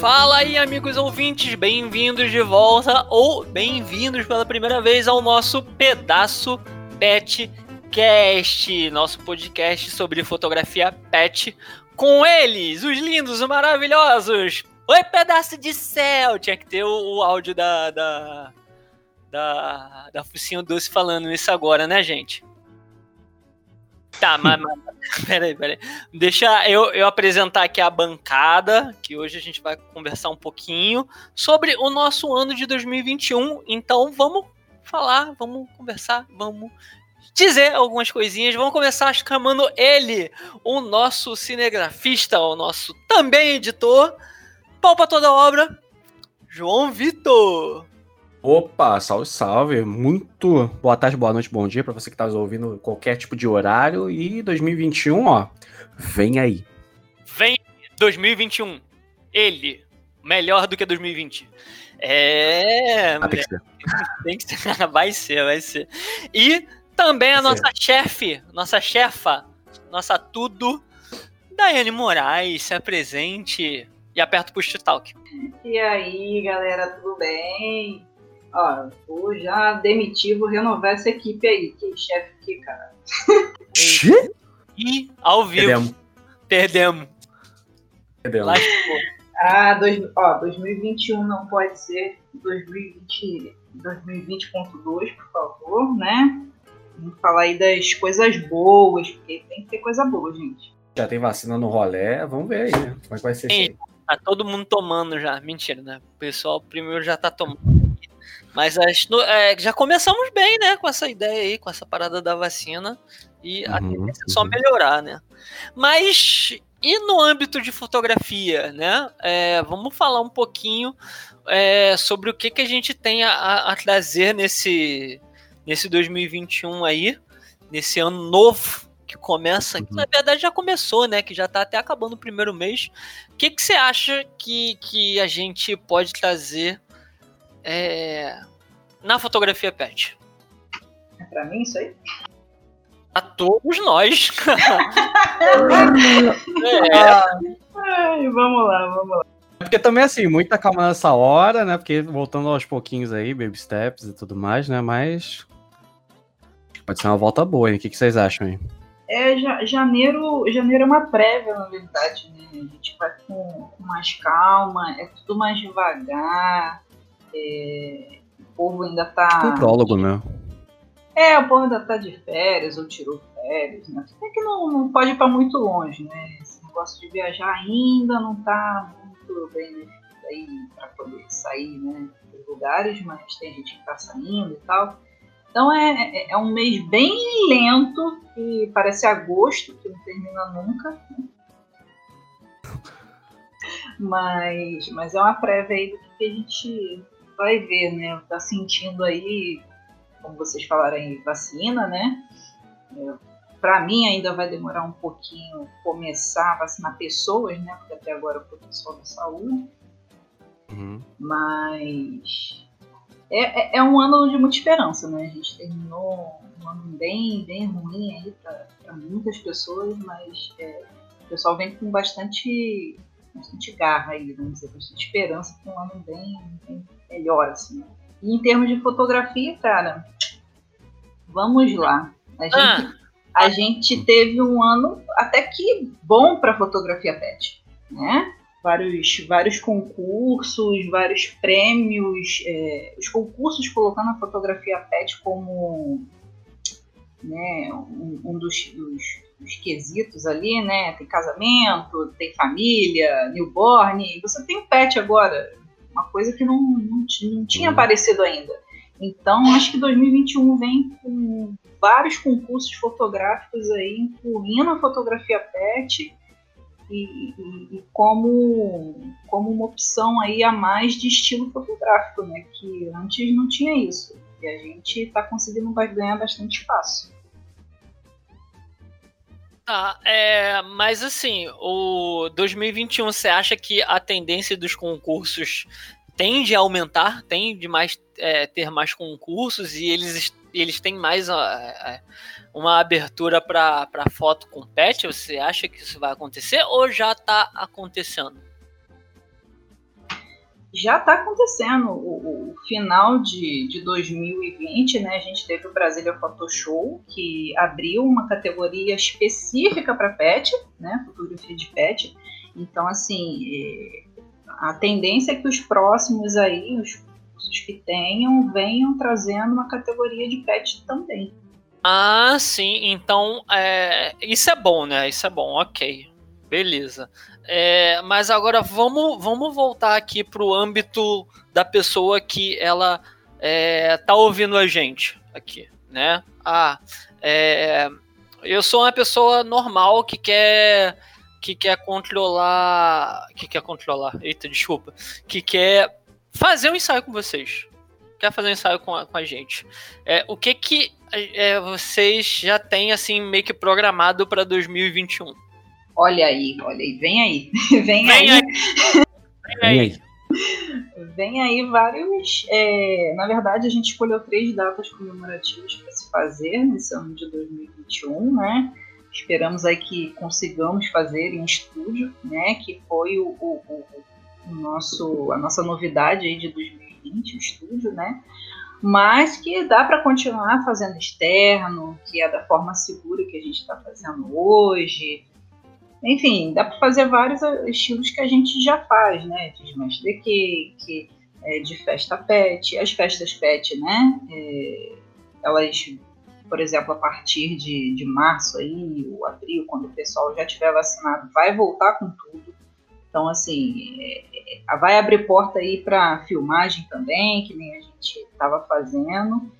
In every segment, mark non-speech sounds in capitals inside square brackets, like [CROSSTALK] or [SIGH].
Fala aí, amigos ouvintes, bem-vindos de volta ou bem-vindos pela primeira vez ao nosso pedaço Pet Cast, nosso podcast sobre fotografia pet, com eles, os lindos, os maravilhosos. Oi, pedaço de céu! Tinha que ter o, o áudio da, da, da, da Doce falando isso agora, né, gente? Tá, [LAUGHS] mas, mas peraí, peraí. Deixa eu, eu apresentar aqui a bancada, que hoje a gente vai conversar um pouquinho sobre o nosso ano de 2021. Então vamos falar, vamos conversar, vamos dizer algumas coisinhas. Vamos começar chamando ele, o nosso cinegrafista, o nosso também editor, pau pra toda obra, João Vitor. Opa, salve, salve. Muito boa tarde, boa noite, bom dia para você que está ouvindo qualquer tipo de horário. E 2021, ó, vem aí. Vem 2021. Ele, melhor do que 2020. É. Ah, tem que ser. Tem que ser. [LAUGHS] Vai ser, vai ser. E também a Vai nossa chefe, nossa chefa, nossa tudo, Daiane Moraes, se apresente e aperta o push talk. E aí, galera, tudo bem? Ó, vou já demitir, vou renovar essa equipe aí. Que chefe que, cara. E ao vivo, Perdemos. perdemos. Perdemos. Lascou. Ah, dois, ó, 2021 não pode ser 2020, 2020.2, por favor, né? Vamos falar aí das coisas boas, porque tem que ter coisa boa, gente. Já tem vacina no rolé, vamos ver aí, né? Como é que vai ser Sim. isso aí? Tá todo mundo tomando já. Mentira, né? O pessoal primeiro já tá tomando. Mas as no- é, já começamos bem, né? Com essa ideia aí, com essa parada da vacina. E a Uhum, tendência é só uhum. melhorar, né? Mas e no âmbito de fotografia, né? É, vamos falar um pouquinho é, sobre o que, que a gente tem a, a- trazer nesse, nesse 2021 aí, nesse ano novo que começa, que Uhum. na verdade já começou, né? Que já tá até acabando o primeiro mês. O que, que você acha que, que a gente pode trazer é, na fotografia pet? É pra mim isso aí? A todos nós. [LAUGHS] é, Ai, vamos lá, vamos lá. Porque também, assim, muita calma nessa hora, né? Porque voltando aos pouquinhos aí, baby steps e tudo mais, né? Mas. Pode ser uma volta boa, hein? O que, que vocês acham aí? É, ja- janeiro, janeiro é uma prévia, na verdade, né? A gente vai com, com mais calma, é tudo mais devagar. É, o povo ainda tá. Um prólogo, né? É, o povo ainda tá de férias ou tirou férias, né? É que não, não pode ir pra muito longe, né? Esse negócio de viajar ainda não tá muito bem definido aí pra poder sair, né? Dos lugares, mas tem gente que tá saindo e tal. Então é, é- é um mês bem lento, que parece agosto, que não termina nunca. né? [LAUGHS] Mas, mas é uma prévia aí do que a gente vai ver, né? Tá sentindo aí, como vocês falaram aí, vacina, né? Para mim ainda vai demorar um pouquinho começar a vacinar pessoas, né? Porque até agora foi o pessoal da saúde. Uhum. Mas é, é- é um ano de muita esperança, né? A gente terminou um ano bem, bem ruim aí para muitas pessoas, mas é, o pessoal vem com bastante, bastante garra aí, vamos dizer, bastante esperança para um ano bem, bem melhor, assim. E em termos de fotografia, cara, vamos lá. A gente, Ah. a gente teve um ano até que bom para fotografia pet, né? vários, vários concursos, vários prêmios, é, os concursos colocando a fotografia pet como né, um, um dos, dos, dos quesitos ali, né? Tem casamento, tem família, newborn, você tem um pet agora, uma coisa que não, não, não tinha aparecido ainda. Então, acho que 2021 vem com vários concursos fotográficos aí, incluindo a fotografia pet, e, e- e como, como uma opção aí a mais de estilo fotográfico, né? Que antes não tinha isso. E a gente está conseguindo ganhar bastante espaço. Tá, é, mas assim, o 2021, você acha que a tendência dos concursos tende a aumentar, tende mais é, ter mais concursos e eles, eles têm mais ó, é, uma abertura para foto com pet? Você acha que isso vai acontecer ou já está acontecendo? Já está acontecendo. O, o, final de, de 2020, né, a gente teve o Brasília Photo Show, que abriu uma categoria específica para pet, né, fotografia de pet. Então, assim, é, a tendência é que os próximos aí, os cursos que tenham, venham trazendo uma categoria de pet também. Ah, sim. Então, é, isso é bom, né? Isso é bom, ok. Beleza. É, mas agora vamos, vamos voltar aqui para o âmbito da pessoa que ela é, tá ouvindo a gente aqui, né? Ah, é, eu sou uma pessoa normal que quer que quer controlar, que quer controlar, eita, desculpa, que quer fazer um ensaio com vocês, quer fazer um ensaio com a, com a gente. É, o que que é, vocês já têm assim meio que programado para 2021? Olha aí, olha aí, vem aí, [LAUGHS] vem, vem aí. aí. Vem aí. Vem aí vários. É, na verdade, a gente escolheu três datas comemorativas para se fazer nesse ano de 2021, né? Esperamos aí que consigamos fazer em estúdio, né? Que foi o, o, o, o nosso, a nossa novidade aí de 2020, o estúdio, né? Mas que dá para continuar fazendo externo, que é da forma segura que a gente está fazendo hoje. Enfim, dá para fazer vários estilos que a gente já faz, né? De smash the cake, é, de festa pet, as festas pet, né? É, elas por exemplo, a partir de, de março aí, ou abril, quando o pessoal já tiver vacinado, vai voltar com tudo. Então, assim, é, vai abrir porta aí para filmagem também, que nem a gente estava fazendo.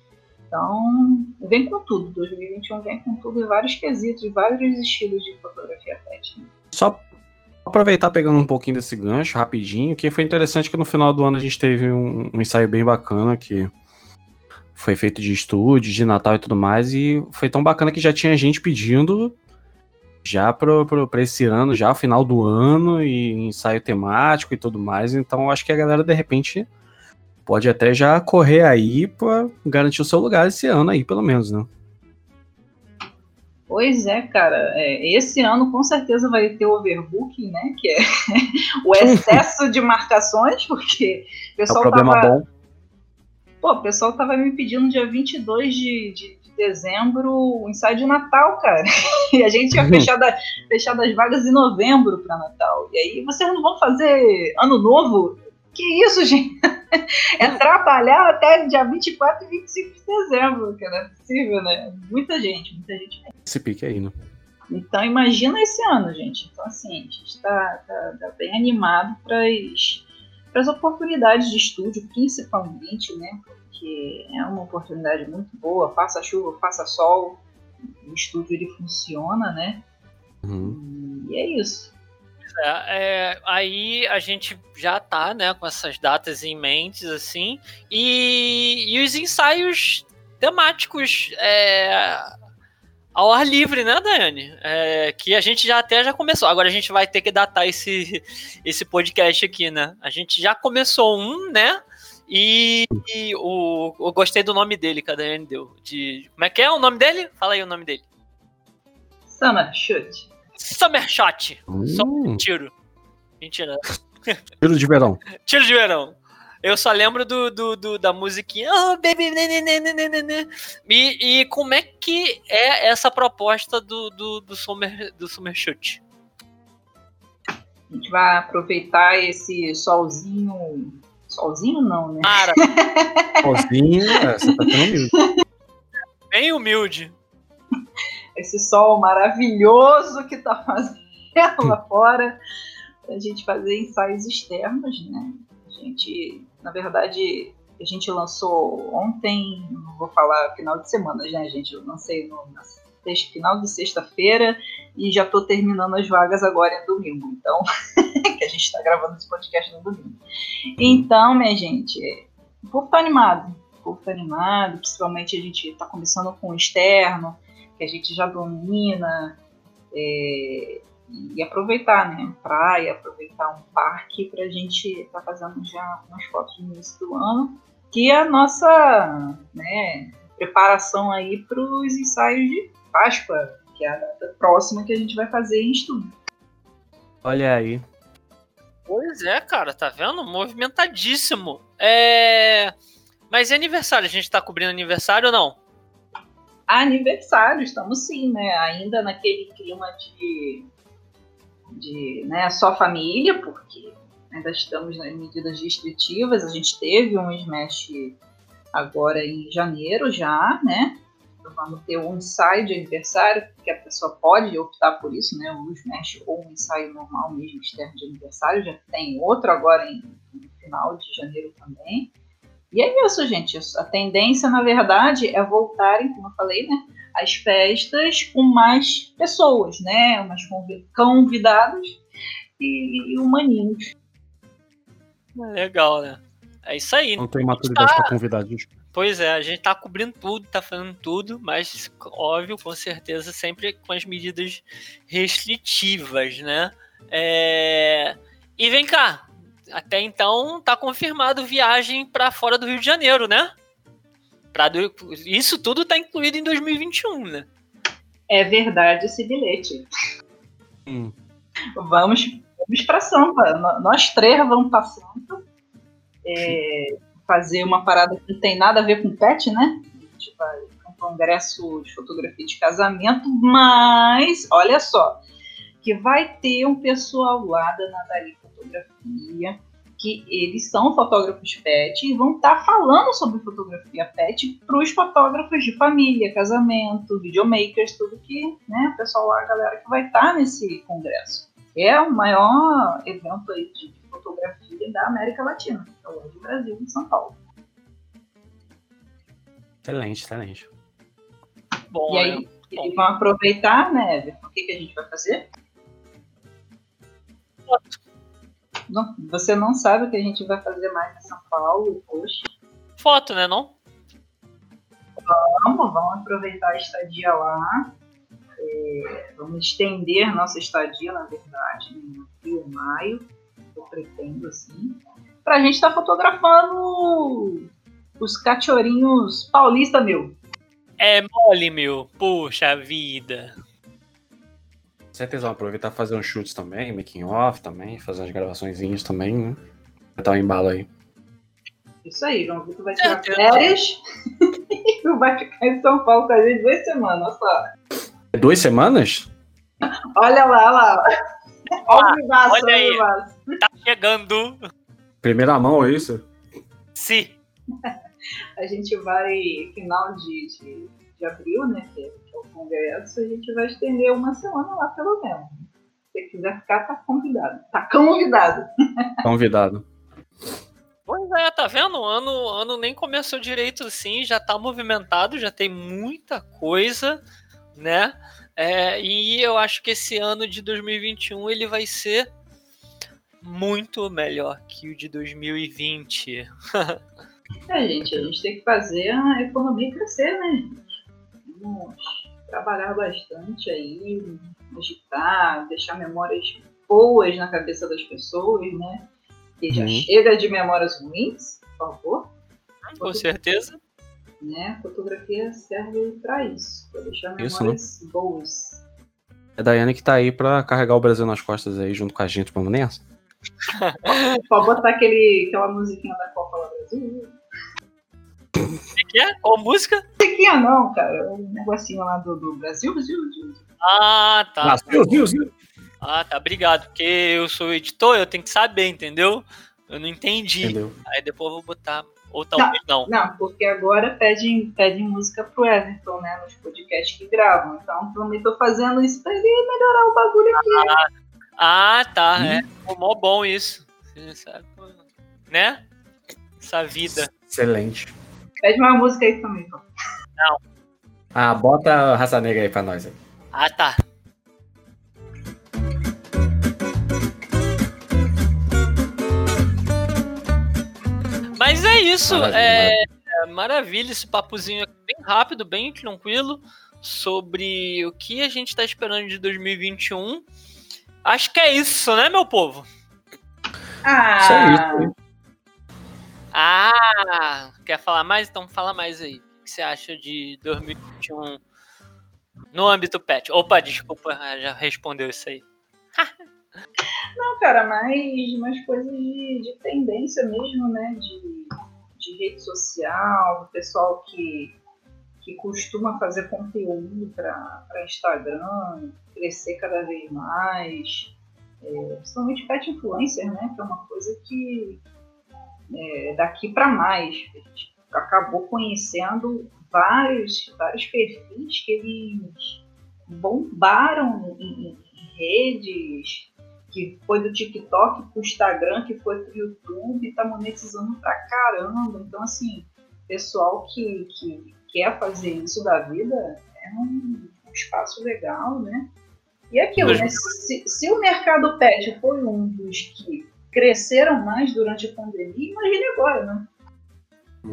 Então, vem com tudo. 2021 vem com tudo em vários quesitos, vários estilos de fotografia pet. Só aproveitar pegando um pouquinho desse gancho rapidinho, que foi interessante que no final do ano a gente teve um, um ensaio bem bacana que foi feito de estúdio, de Natal e tudo mais, e foi tão bacana que já tinha gente pedindo já pra esse ano, já final do ano, e ensaio temático e tudo mais. Então acho que a galera, de repente, pode até já correr aí pra garantir o seu lugar esse ano aí, pelo menos, né? Pois é, cara. É, esse ano com certeza vai ter o overbooking, né? Que é [LAUGHS] o excesso de marcações, porque o pessoal é um problema tava... bom Pô, o pessoal tava me pedindo dia 22 de, de, de dezembro o ensaio de Natal, cara. [LAUGHS] E a gente tinha uhum. fechado, fechado as vagas em novembro para Natal. E aí, vocês não vão fazer ano novo? Que isso, gente? É trabalhar até dia 24 e 25 de dezembro, que não é possível, né? Muita gente, muita gente. Esse pique aí, né? Então, imagina esse ano, gente. Então, assim, a gente está tá, tá bem animado para as oportunidades de estúdio, principalmente, né? Porque é uma oportunidade muito boa, faça chuva, faça sol, o estúdio ele funciona, né? Uhum. E é isso. É, é, aí a gente já tá, né, com essas datas em mente, assim, e, e os ensaios temáticos é, ao ar livre, né, Daiane? É, que a gente já até já começou. Agora a gente vai ter que datar esse, esse podcast aqui, né? A gente já começou um, né? E, e o, eu gostei do nome dele que a Daiane deu. De, como é que é o nome dele? Fala aí o nome dele. Summer Shot. Summer Shot. Hum. Só um tiro. Mentira. [LAUGHS] Tiro de verão. tiro de verão. Eu só lembro do, do, do da musiquinha oh, baby, né, né, né, e, e como é que é essa proposta do, do, do, Summer, do Summer Shoot? A gente vai aproveitar esse solzinho. Solzinho não, né? Para. solzinho, é, você tá tão humilde. Bem humilde. Esse sol maravilhoso que tá fazendo lá fora. Pra gente fazer ensaios externos, né? A gente na verdade, a gente lançou ontem, não vou falar final de semana, né, gente? Eu lancei no final de sexta-feira e já estou terminando as vagas agora em domingo. Então, [LAUGHS] que a gente está gravando esse podcast no domingo. Então, minha gente, o povo tá animado. O povo tá animado, principalmente a gente está começando com o externo, que a gente já domina. É, e aproveitar, né? Praia, aproveitar um parque para a gente estar tá fazendo já umas fotos no início do ano, que é a nossa né, preparação aí para os ensaios de Páscoa, que é a data próxima que a gente vai fazer em estudo. Olha aí. Pois é, cara, tá vendo? Movimentadíssimo. É... Mas e aniversário? A gente tá cobrindo aniversário ou não? Aniversário, estamos sim, né? Ainda naquele clima de, de né, só família, porque ainda estamos nas medidas restritivas. A gente teve um Smash agora em janeiro já, né? Então vamos ter um ensaio de aniversário, que a pessoa pode optar por isso, né? O Smash ou um ensaio normal mesmo externo de aniversário. Já tem outro agora em, no final de janeiro também. E é isso, gente. A tendência, na verdade, é voltarem, como eu falei, né? As festas com mais pessoas, né? Mais convidados e, e humaninhos. Legal, né? É isso aí. Não tem maturidade tá... para convidar, gente. Pois é, a gente tá cobrindo tudo, tá fazendo tudo, mas óbvio, com certeza, sempre com as medidas restritivas, né? É... E vem cá, até então tá confirmado viagem para fora do Rio de Janeiro, né? Pra do... Isso tudo tá incluído em 2021, né? É verdade esse bilhete. Hum. Vamos, vamos para Sampa. Nós três vamos para Sampa. É, fazer uma parada que não tem nada a ver com pet, né? A gente vai um congresso de fotografia de casamento, mas olha só, que vai ter um pessoal lá da Nadali fotografia, que eles são fotógrafos pet e vão estar tá falando sobre fotografia pet para os fotógrafos de família, casamento, videomakers, tudo que, né, o pessoal lá, a galera que vai estar tá nesse congresso. É o maior evento aí de fotografia da América Latina, é o do Brasil, em São Paulo. Excelente, excelente. Bom, e aí, eles vão aproveitar, né? O que, que a gente vai fazer? Não, você não sabe o que a gente vai fazer mais em São Paulo, poxa. Foto, né, não? Vamos, vamos aproveitar a estadia lá. É, vamos estender nossa estadia, na verdade, em abril, maio. Eu pretendo, assim. Pra gente estar tá fotografando os cachorrinhos paulista, meu. É mole, meu. Puxa vida certeza vão aproveitar e fazer uns chutes também, making off também, fazer umas gravações também, né? Dar um embalo aí. Isso aí, João Vitor vai tirar é, férias [LAUGHS] e vai ficar em São Paulo com a gente duas semanas, olha só. É duas semanas? Olha lá, olha lá. Olha, ah, olha aí, tá chegando. Primeira mão, é isso? Sim. [LAUGHS] a gente vai, final de, de, abril, né, que é o congresso, a gente vai estender uma semana lá pelo menos. Se quiser ficar, tá convidado. Tá convidado. Convidado. Pois é, tá vendo? O ano, ano nem começou direito assim, já tá movimentado, já tem muita coisa, né? É, e eu acho que esse ano de 2021 ele vai ser muito melhor que o de 2020. [LAUGHS] é, gente, a gente tem que fazer a economia crescer, né? Vamos trabalhar bastante aí, agitar, deixar memórias boas na cabeça das pessoas, né? Que já uhum. chega de memórias ruins, por favor. Com certeza. Né? Fotografia serve para isso, para deixar memórias isso, né? boas. É a Daiane que tá aí para carregar o Brasil nas costas aí junto com a gente, vamos nessa? [LAUGHS] Pode botar aquele, aquela musiquinha da Copa lá Brasil. O que é? Qual música? Musiquinha não, cara. Um negocinho lá do, do Brasil, Brasil, Brasil. Ah, tá. Brasil, Brasil. Ah, tá. Obrigado. Porque eu sou editor, eu tenho que saber, entendeu? Eu não entendi. Entendeu. Aí depois eu vou botar. Ou talvez não. Não, não porque agora pedem, pedem música pro Everton, né? Nos podcasts que gravam. Então também tô fazendo isso pra ele melhorar o bagulho aqui. Ah, ah tá. Hum. É. Ficou mó bom isso. Né? Essa vida. Excelente. Pede uma música aí também, pô. Não. Ah, bota a raça negra aí pra nós. Aí. Ah, tá. Mas é isso. Maravilha, é, é, maravilha esse papozinho bem rápido, bem tranquilo sobre o que a gente está esperando de 2021. Acho que é isso, né, meu povo? Ah, isso é isso. Ah, quer falar mais? Então fala mais aí. O que você acha de 2021 no âmbito pet? Opa, desculpa, já respondeu isso aí. [LAUGHS] Não, cara, mais, mais coisas de, de tendência mesmo, né? De, de rede social, do pessoal que, que costuma fazer conteúdo para Instagram, crescer cada vez mais. É, principalmente pet influencer, né? Que é uma coisa que é, daqui para mais. A gente acabou conhecendo vários, vários perfis que eles bombaram em, em redes, que foi do TikTok pro Instagram, que foi pro YouTube, tá monetizando pra caramba. Então, assim, pessoal que, que quer fazer isso da vida é um, um espaço legal, né? E aquilo, né? Se, se, o mercado pet foi um dos que cresceram mais durante a pandemia, imagine agora, né?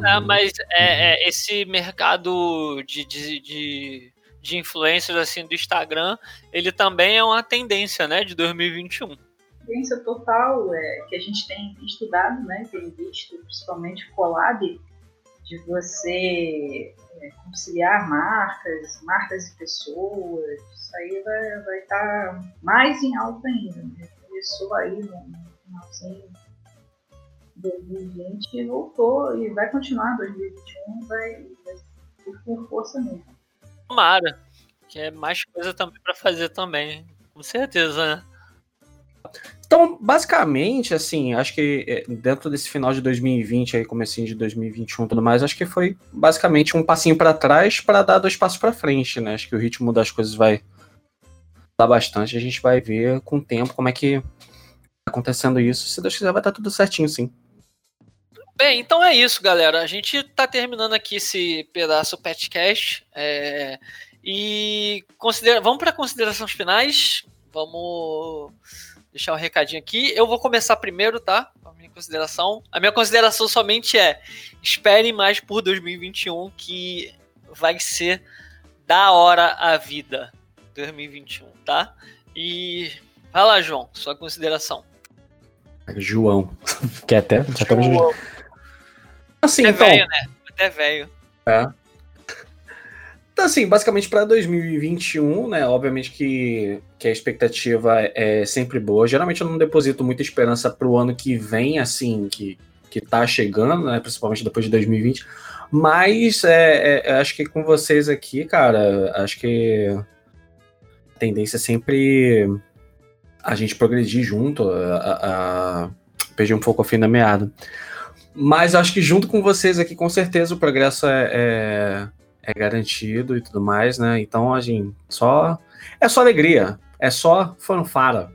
Ah, mas é, é, esse mercado de, de, de, de influencers assim do Instagram, ele também é uma tendência, né, de 2021. Tendência total é, que a gente tem estudado, né, tem visto, principalmente collab, de você é, conciliar marcas, marcas e pessoas, isso aí vai, vai estar tá mais em alta ainda. Né? Começou aí no finalzinho 2020 voltou e vai continuar 2021, vai, vai por força mesmo. Tomara, que é mais coisa também para fazer também, com certeza, né? Então, basicamente, assim, acho que é, dentro desse final de 2020 aí, comecinho de 2021 e tudo mais, acho que foi basicamente um passinho para trás para dar dois passos para frente, né? Acho que o ritmo das coisas vai dar bastante, a gente vai ver com o tempo como é que acontecendo isso. Se Deus quiser, vai estar tudo certinho, sim. Bem, então é isso, galera. A gente tá terminando aqui esse pedaço petcast. É, e considera vamos para considerações finais. Vamos deixar um recadinho aqui. Eu vou começar primeiro, tá? A minha consideração. A minha consideração somente é: esperem mais por 2021, que vai ser da hora a vida 2021, tá? E vai lá, João, sua consideração. João. [LAUGHS] Quer até? Já João. Assim, Até então, velho, né? Até velho. É. Então, assim, basicamente para 2021, né? Obviamente que, que a expectativa é sempre boa. Geralmente eu não deposito muita esperança pro ano que vem, assim, que, que tá chegando, né? Principalmente depois de 2020. Mas é, é, acho que com vocês aqui, cara, acho que a tendência é sempre a gente progredir junto, a, a, a perder um pouco a fim da meada. Mas acho que junto com vocês aqui, com certeza, o progresso é, é, é garantido e tudo mais, né? Então, a gente só. É só alegria. É só fanfara.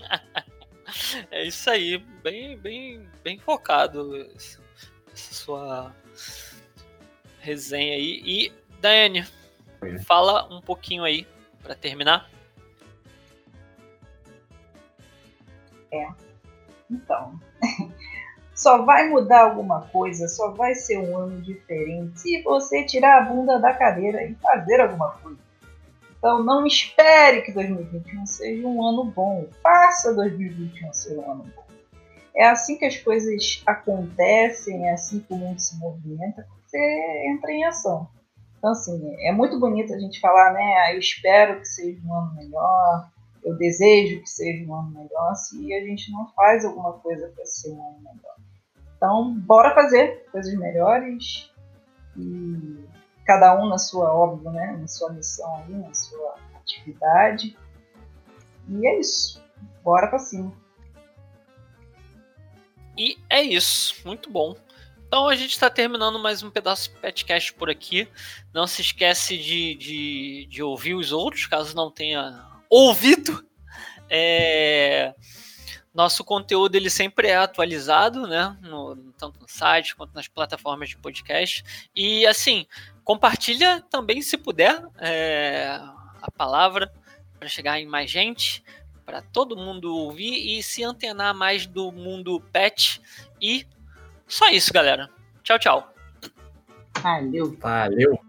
[LAUGHS] é isso aí. Bem, bem, bem focado essa sua resenha aí. E, Daiane, fala um pouquinho aí para terminar. É. Então, [LAUGHS] só vai mudar alguma coisa, só vai ser um ano diferente se você tirar a bunda da cadeira e fazer alguma coisa. Então não espere que 2021 seja um ano bom, faça 2021 ser um ano bom. É assim que as coisas acontecem, é assim que o mundo se movimenta, você entra em ação. Então, assim, é muito bonito a gente falar, né? Ah, eu espero que seja um ano melhor, eu desejo que seja um ano melhor, se a gente não faz alguma coisa para ser um ano melhor. Então, bora fazer coisas melhores e cada um na sua, óbvio, né, na sua missão aí, na sua atividade. E é isso. Bora pra cima. E é isso. Muito bom. Então a gente está terminando mais um pedaço de podcast por aqui. Não se esquece de, de, de ouvir os outros, caso não tenha ouvido. É... Nosso conteúdo ele sempre é atualizado, né? No, tanto no site quanto nas plataformas de podcast. E assim, compartilha também, se puder, é, a palavra para chegar em mais gente, para todo mundo ouvir e se antenar mais do mundo pet. E só isso, galera. Tchau, tchau. Valeu. Valeu.